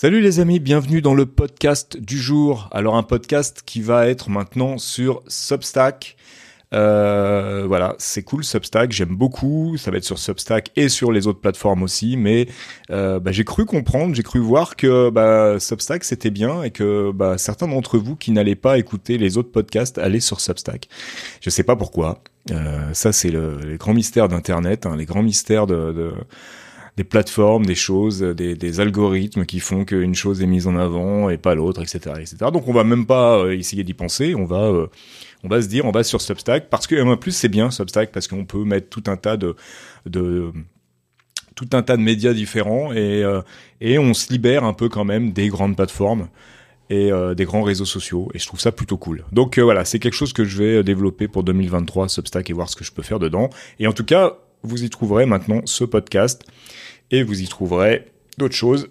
Salut les amis, bienvenue dans le podcast du jour. Alors un podcast qui va être maintenant sur Substack. Euh, voilà, c'est cool Substack, j'aime beaucoup. Ça va être sur Substack et sur les autres plateformes aussi. Mais euh, bah, j'ai cru comprendre, j'ai cru voir que bah, Substack c'était bien et que bah, certains d'entre vous qui n'allaient pas écouter les autres podcasts allaient sur Substack. Je sais pas pourquoi. Euh, ça c'est le, les grands mystères d'Internet, hein, les grands mystères de, de des plateformes, des choses, des, algorithmes qui font qu'une chose est mise en avant et pas l'autre, etc., etc. Donc on va même pas euh, essayer d'y penser, on va euh, on va se dire on va sur Substack parce que en plus c'est bien Substack parce qu'on peut mettre tout un tas de de tout un tas de médias différents et euh, et on se libère un peu quand même des grandes plateformes et des grands réseaux sociaux et je trouve ça plutôt cool. Donc voilà, c'est quelque chose que je vais développer pour 2023 Substack et voir ce que je peux faire dedans. Et en tout cas, vous y trouverez maintenant ce podcast et vous y trouverez d'autres choses.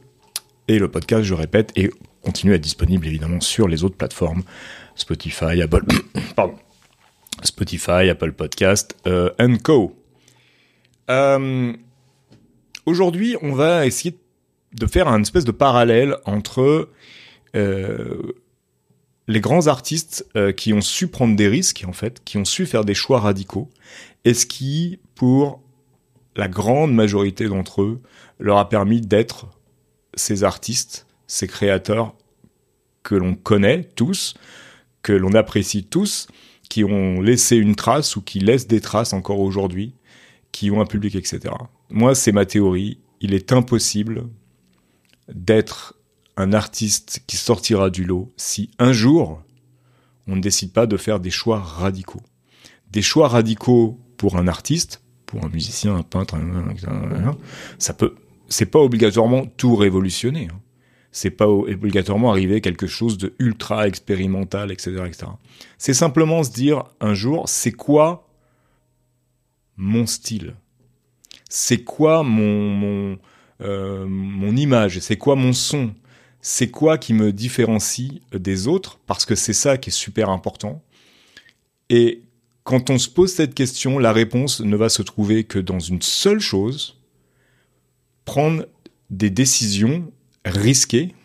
Et le podcast, je répète, est continue à être disponible évidemment sur les autres plateformes Spotify, Apple, pardon, Spotify, Apple Podcast euh, Co. Euh, Aujourd'hui, on va essayer de faire un espèce de parallèle entre euh, les grands artistes euh, qui ont su prendre des risques, en fait, qui ont su faire des choix radicaux, et ce qui, pour la grande majorité d'entre eux leur a permis d'être ces artistes, ces créateurs que l'on connaît tous, que l'on apprécie tous, qui ont laissé une trace ou qui laissent des traces encore aujourd'hui, qui ont un public, etc. Moi, c'est ma théorie. Il est impossible d'être un artiste qui sortira du lot si un jour on ne décide pas de faire des choix radicaux. Des choix radicaux pour un artiste, pour un musicien, un peintre, ça peut, c'est pas obligatoirement tout révolutionner. Hein. C'est pas obligatoirement arriver quelque chose de ultra expérimental, etc., etc. C'est simplement se dire un jour, c'est quoi mon style? C'est quoi mon mon, euh, mon image? C'est quoi mon son? C'est quoi qui me différencie des autres? Parce que c'est ça qui est super important. Et quand on se pose cette question, la réponse ne va se trouver que dans une seule chose, prendre des décisions risquées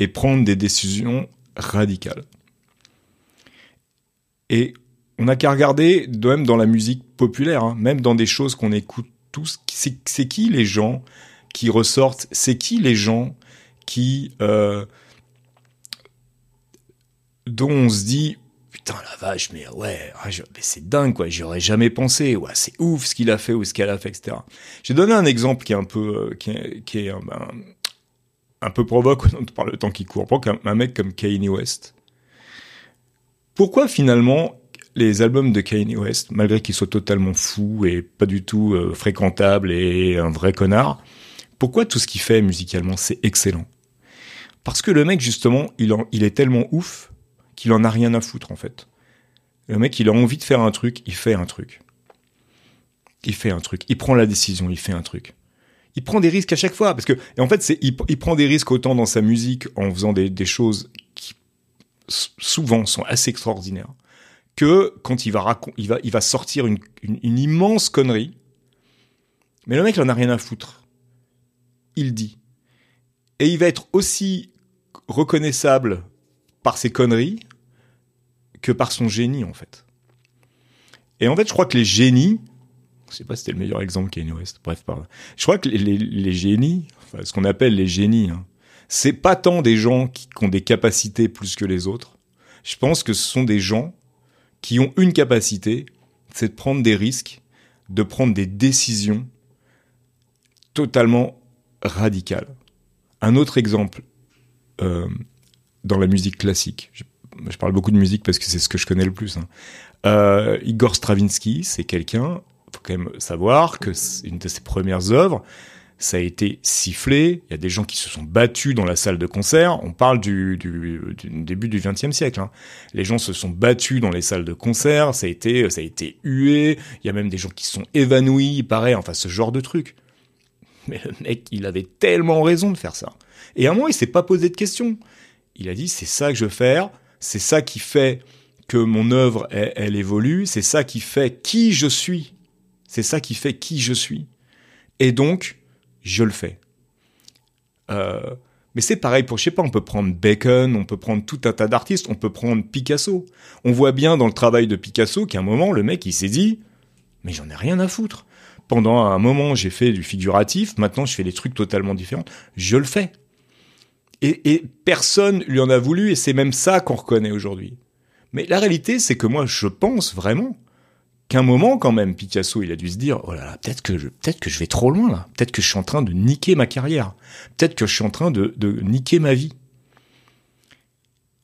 et prendre des décisions radicales. Et on n'a qu'à regarder, même dans la musique populaire, hein, même dans des choses qu'on écoute tous, c'est qui les gens qui ressortent, c'est qui les gens qui... Euh, dont on se dit putain la vache, mais ouais, ah, c'est dingue quoi, j'y jamais pensé, ouais, c'est ouf ce qu'il a fait ou ce qu'elle a fait, etc. J'ai donné un exemple qui est un peu, euh, qui est, est ben, un peu provoque par le temps qui court. Pour un, mec comme Kanye West, pourquoi finalement les albums de Kanye West, malgré qu'il soit totalement fou et pas du tout euh, fréquentable et un vrai connard, pourquoi tout ce qu'il fait musicalement c'est excellent? Parce que le mec justement, il est tellement ouf qu'il en a rien à foutre en fait. Le mec, il a envie de faire un truc, il fait un truc. Il fait un truc, il prend la décision, il fait un truc. Il prend des risques à chaque fois parce que en fait, c'est il, prend des risques autant dans sa musique en faisant des, des choses qui souvent sont assez extraordinaires que quand il va il va il va sortir une, une, une immense connerie. Mais le mec, il en a rien à foutre. Il dit. Et il va être aussi reconnaissable par ses conneries que par son génie, en fait. Et en fait, je crois que les génies, je sais pas si c'était le meilleur exemple Kanye West, bref, pardon. Je crois que les, génies, ce qu'on appelle les génies, hein, c'est pas tant des gens qui, qui ont des capacités plus que les autres. Je pense que ce sont des gens qui ont une capacité, c'est de prendre des risques, de prendre des décisions totalement radicales. Un autre exemple, euh, dans la musique classique. Je, parle beaucoup de musique parce que c'est ce que je connais le plus. Hein. Euh, Igor Stravinsky, c'est quelqu'un, faut quand même savoir que une de ses premières œuvres, ça a été sifflé. Il y a des gens qui se sont battus dans la salle de concert. On parle du début du XXe siècle. Hein. Les gens se sont battus dans les salles de concert. Ça a été, ça a été hué. Il y a même des gens qui se sont évanouis, pareil. Enfin, ce genre de truc. Mais le mec, il avait tellement raison de faire ça. Et à un moment, il s'est pas posé de questions. Il a dit c'est ça que je veux faire, c'est ça qui fait que mon œuvre elle, évolue, c'est ça qui fait qui je suis, c'est ça qui fait qui je suis. Et donc je le fais. Euh, Mais c'est pareil pour, je sais pas, on peut prendre Bacon, on peut prendre tout un tas d'artistes, on peut prendre Picasso. On voit bien dans le travail de Picasso qu'à un moment, le mec, il s'est dit, mais j'en ai rien à foutre. Pendant un moment, j'ai fait du figuratif, maintenant je fais des trucs totalement différents. Je le fais. Et, personne lui en a voulu, et c'est même ça qu'on reconnaît aujourd'hui. Mais la réalité, c'est que moi, je pense vraiment qu'un moment quand même, Picasso, il a dû se dire, oh là là, peut-être que je, vais trop loin là, peut-être que je suis en train de niquer ma carrière, peut-être que je suis en train de niquer ma vie.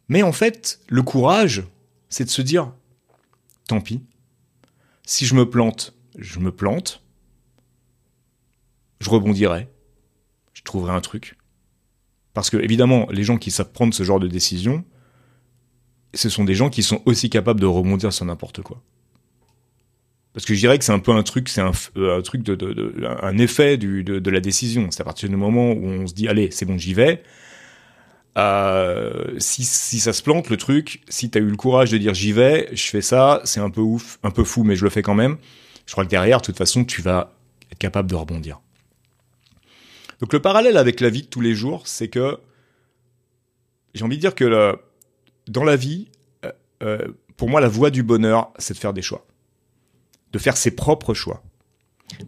Mais en fait, le courage, c'est de se dire, tant pis, si je me plante, je me plante, je rebondirai, je trouverai un truc. Parce que évidemment, les gens qui savent prendre ce genre de décision, ce sont des gens qui sont aussi capables de rebondir sur n'importe quoi. Parce que je dirais que c'est un peu un truc, c'est un, euh, truc de, un effet de, de la décision. C'est à partir du moment où on se dit allez, c'est bon, j'y vais. Euh, si, si ça se plante le truc, si t'as eu le courage de dire j'y vais, je fais ça, c'est un peu ouf, un peu fou, mais je le fais quand même. Je crois que derrière, de toute façon, tu vas être capable de rebondir. Donc le parallèle avec la vie de tous les jours, c'est que j'ai envie de dire que dans la vie, euh, euh, pour moi, la voie du bonheur, c'est de faire des choix de faire ses propres choix.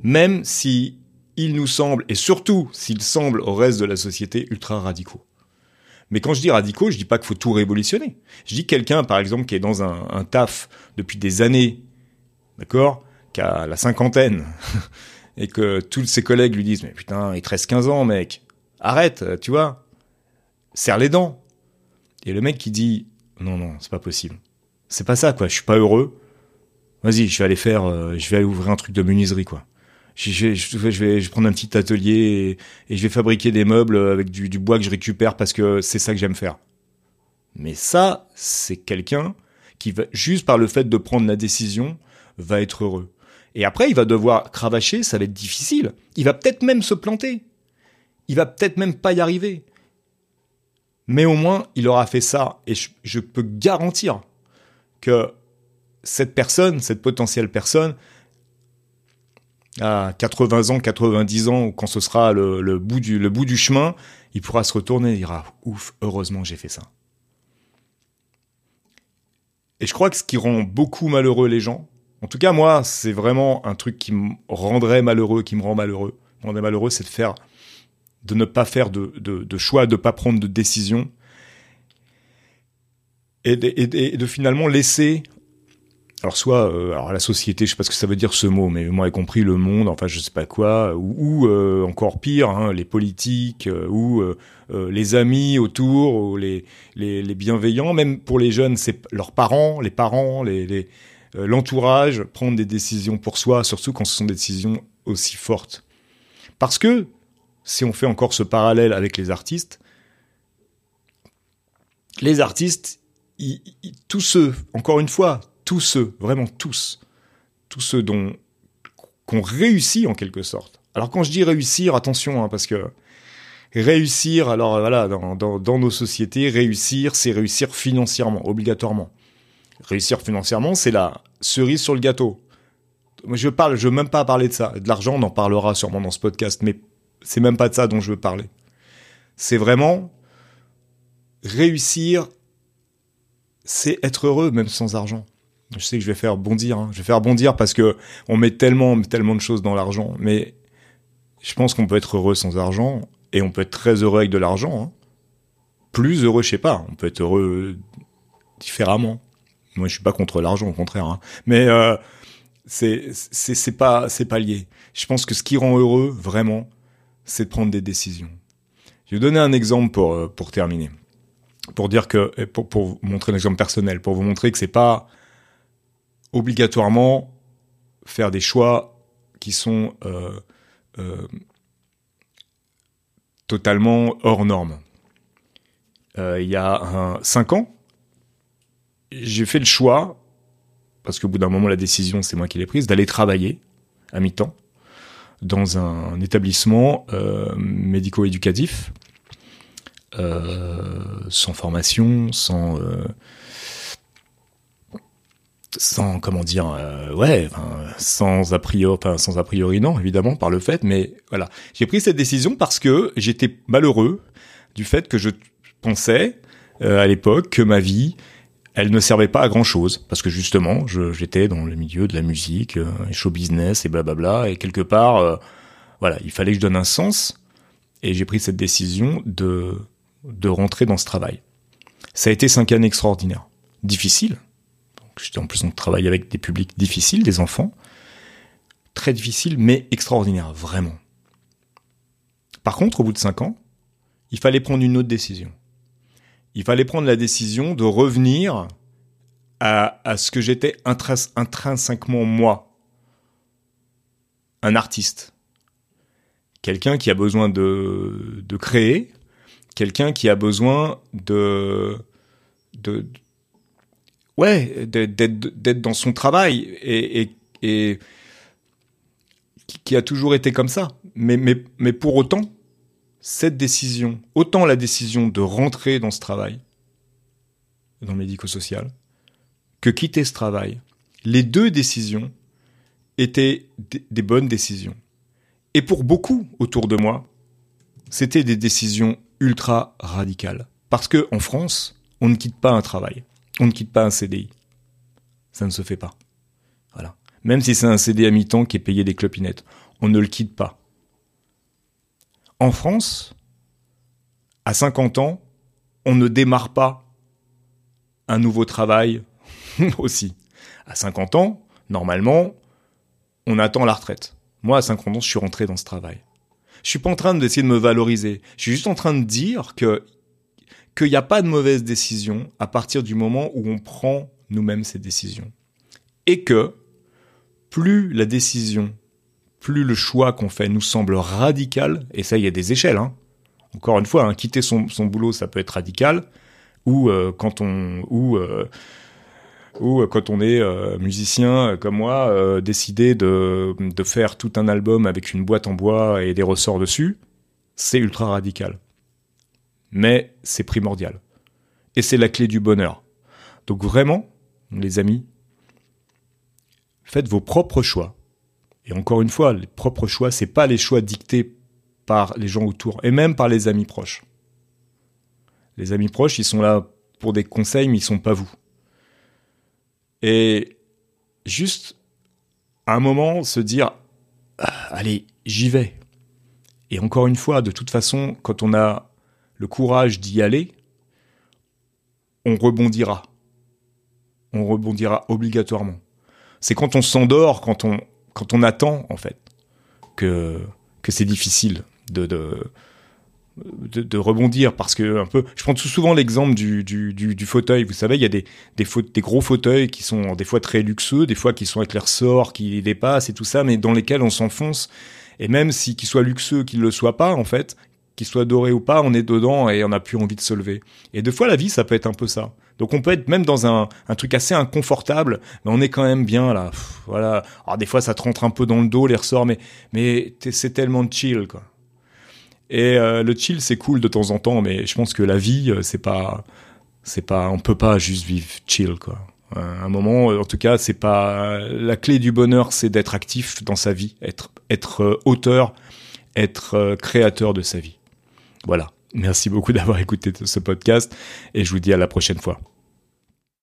Même si il nous semble, et surtout s'il semble au reste de la société, ultra radicaux. Mais quand je dis radicaux, je dis pas qu'il faut tout révolutionner. Je dis quelqu'un, par exemple, qui est dans un, un taf depuis des années, d'accord, qui a la cinquantaine, et que tous ses collègues lui disent, mais putain, il te reste 15 ans, mec. Arrête, tu vois. Serre les dents. Et le mec qui dit, non, non, c'est pas possible. C'est pas ça, quoi. Je suis pas heureux vas-y, je vais aller faire, euh, je vais aller ouvrir un truc de menuiserie, quoi. Je, je, je, vais, je vais prendre un petit atelier et, je vais fabriquer des meubles avec du, du bois que je récupère parce que c'est ça que j'aime faire. Mais ça, c'est quelqu'un qui va, juste par le fait de prendre la décision, va être heureux. Et après, il va devoir cravacher, ça va être difficile. Il va peut-être même se planter. Il va peut-être même pas y arriver. Mais au moins, il aura fait ça. Et je, peux garantir que cette personne, cette potentielle personne, à 80 ans, 90 ans, quand ce sera le, bout, du, chemin, il pourra se retourner et dira Ouf, heureusement j'ai fait ça. Et je crois que ce qui rend beaucoup malheureux les gens, en tout cas moi, c'est vraiment un truc qui me rendrait malheureux, qui me rend malheureux, me rendrait malheureux, c'est de faire, de ne pas faire de, de, choix, de ne pas prendre de décision, et de finalement laisser alors soit euh, la société, je sais pas ce que ça veut dire ce mot, mais moi y compris le monde, enfin je sais pas quoi, ou, euh, encore pire, hein, les politiques, euh, ou les amis autour, ou les, bienveillants, même pour les jeunes, c'est leurs parents, les parents, les l'entourage, prendre des décisions pour soi, surtout quand ce sont des décisions aussi fortes. Parce que si on fait encore ce parallèle avec les artistes, les artistes, tous ceux, encore une fois, tous ceux, vraiment tous, tous ceux dont qu'on réussit en quelque sorte. Alors quand je dis réussir, attention, hein, parce que réussir, alors voilà, dans nos sociétés, réussir, c'est réussir financièrement, obligatoirement. Réussir financièrement, c'est la cerise sur le gâteau. Je parle, je veux même pas parler de ça. De l'argent, on en parlera sûrement dans ce podcast, mais c'est même pas de ça dont je veux parler. C'est vraiment réussir, c'est être heureux même sans argent. Je sais que je vais faire bondir, hein. je vais faire bondir parce que on met tellement, tellement de choses dans l'argent, mais je pense qu'on peut être heureux sans argent et on peut être très heureux avec de l'argent. Hein. Plus heureux, je sais pas, on peut être heureux différemment. Moi, je suis pas contre l'argent, au contraire. Hein. Mais euh, c'est c'est pas c'est pas lié. Je pense que ce qui rend heureux vraiment, c'est de prendre des décisions. Je vais donner un exemple pour euh, pour terminer, pour dire que pour pour vous montrer un exemple personnel, pour vous montrer que c'est pas obligatoirement faire des choix qui sont euh, euh, totalement hors normes. Il y a cinq ans, j'ai fait le choix, parce qu'au bout d'un moment la décision c'est moi qui l'ai prise, d'aller travailler à mi-temps dans un établissement médico-éducatif, sans formation, sans sans comment dire euh, ouais sans a priori sans a priori non évidemment par le fait mais voilà. J'ai pris cette décision parce que j'étais malheureux du fait que je pensais euh, à l'époque que ma vie, elle ne servait pas à grand chose parce que justement, j'étais dans le milieu de la musique, euh, show business et blablabla, et quelque part, euh, voilà, il fallait que je donne un sens, et j'ai pris cette décision de de rentrer dans ce travail. Ça a été cinq années extraordinaires, difficiles. J'étais en plus en travail avec des publics difficiles, des enfants, très difficiles, mais extraordinaires, vraiment. Par contre, au bout de cinq ans, il fallait prendre une autre décision. Il fallait prendre la décision de revenir à, ce que j'étais intrinsèquement moi, un artiste, quelqu'un qui a besoin de, de créer, quelqu'un qui a besoin de, de, ouais, d'être dans son travail et, et, et qui a toujours été comme ça. Mais, mais, mais pour autant, cette décision, autant la décision de rentrer dans ce travail, dans le médico-social, que quitter ce travail, les deux décisions étaient des bonnes décisions. Et pour beaucoup autour de moi, c'était des décisions ultra radicales. Parce que en France, on ne quitte pas un travail, on ne quitte pas un CDI. Ça ne se fait pas. Voilà. Même si c'est un CD à mi-temps qui est payé des clopinettes, on ne le quitte pas. En France, à 50 ans, on ne démarre pas un nouveau travail aussi. À 50 ans, normalement, on attend la retraite. Moi, à 50 ans, je suis rentré dans ce travail. Je suis pas en train d'essayer de me valoriser. Je suis juste en train de dire qu'il n'y a pas de mauvaise décision à partir du moment où on prend nous-mêmes ces décisions. Et que plus la décision plus le choix qu'on fait nous semble radical, et ça, il y a des échelles. Hein. Encore une fois, hein, quitter son, boulot, ça peut être radical, ou euh, quand on ou euh, euh, quand on est musicien comme moi, décider de, de faire tout un album avec une boîte en bois et des ressorts dessus, c'est ultra radical. Mais c'est primordial. Et c'est la clé du bonheur. Donc vraiment, les amis, faites vos propres choix et encore une fois, les propres choix, c'est pas les choix dictés par les gens autour et même par les amis proches. Les amis proches, ils sont là pour des conseils, mais ils sont pas vous. Et juste à un moment se dire ah, allez, j'y vais. Et encore une fois, de toute façon, quand on a le courage d'y aller, on rebondira. On rebondira obligatoirement. C'est quand on s'endort, quand on, quand on attend en fait que que c'est difficile de, de rebondir parce que un peu je prends tout souvent l'exemple du, du, du, fauteuil. Vous savez il y a des des, des gros fauteuils qui sont des fois très luxueux des fois qui sont avec les ressorts qui dépassent et tout ça mais dans lesquels on s'enfonce. Et même si qu'ils soient luxueux qu'ils le soient pas en fait qu'ils soient dorés ou pas on est dedans et on n'a plus envie de se lever et des fois la vie ça peut être un peu ça donc on peut être même dans un, un truc assez inconfortable, mais on est quand même bien là. voilà. Alors des fois ça te rentre un peu dans le dos les ressorts, mais c'est tellement chill quoi. Et euh, le chill c'est cool de temps en temps, mais je pense que la vie euh, c'est pas c'est pas on peut pas juste vivre chill quoi. un moment, en tout cas, c'est pas la clé du bonheur, c'est d'être actif dans sa vie, être euh, auteur, être créateur de sa vie. Voilà. Merci beaucoup d'avoir écouté ce podcast et je vous dis à la prochaine fois.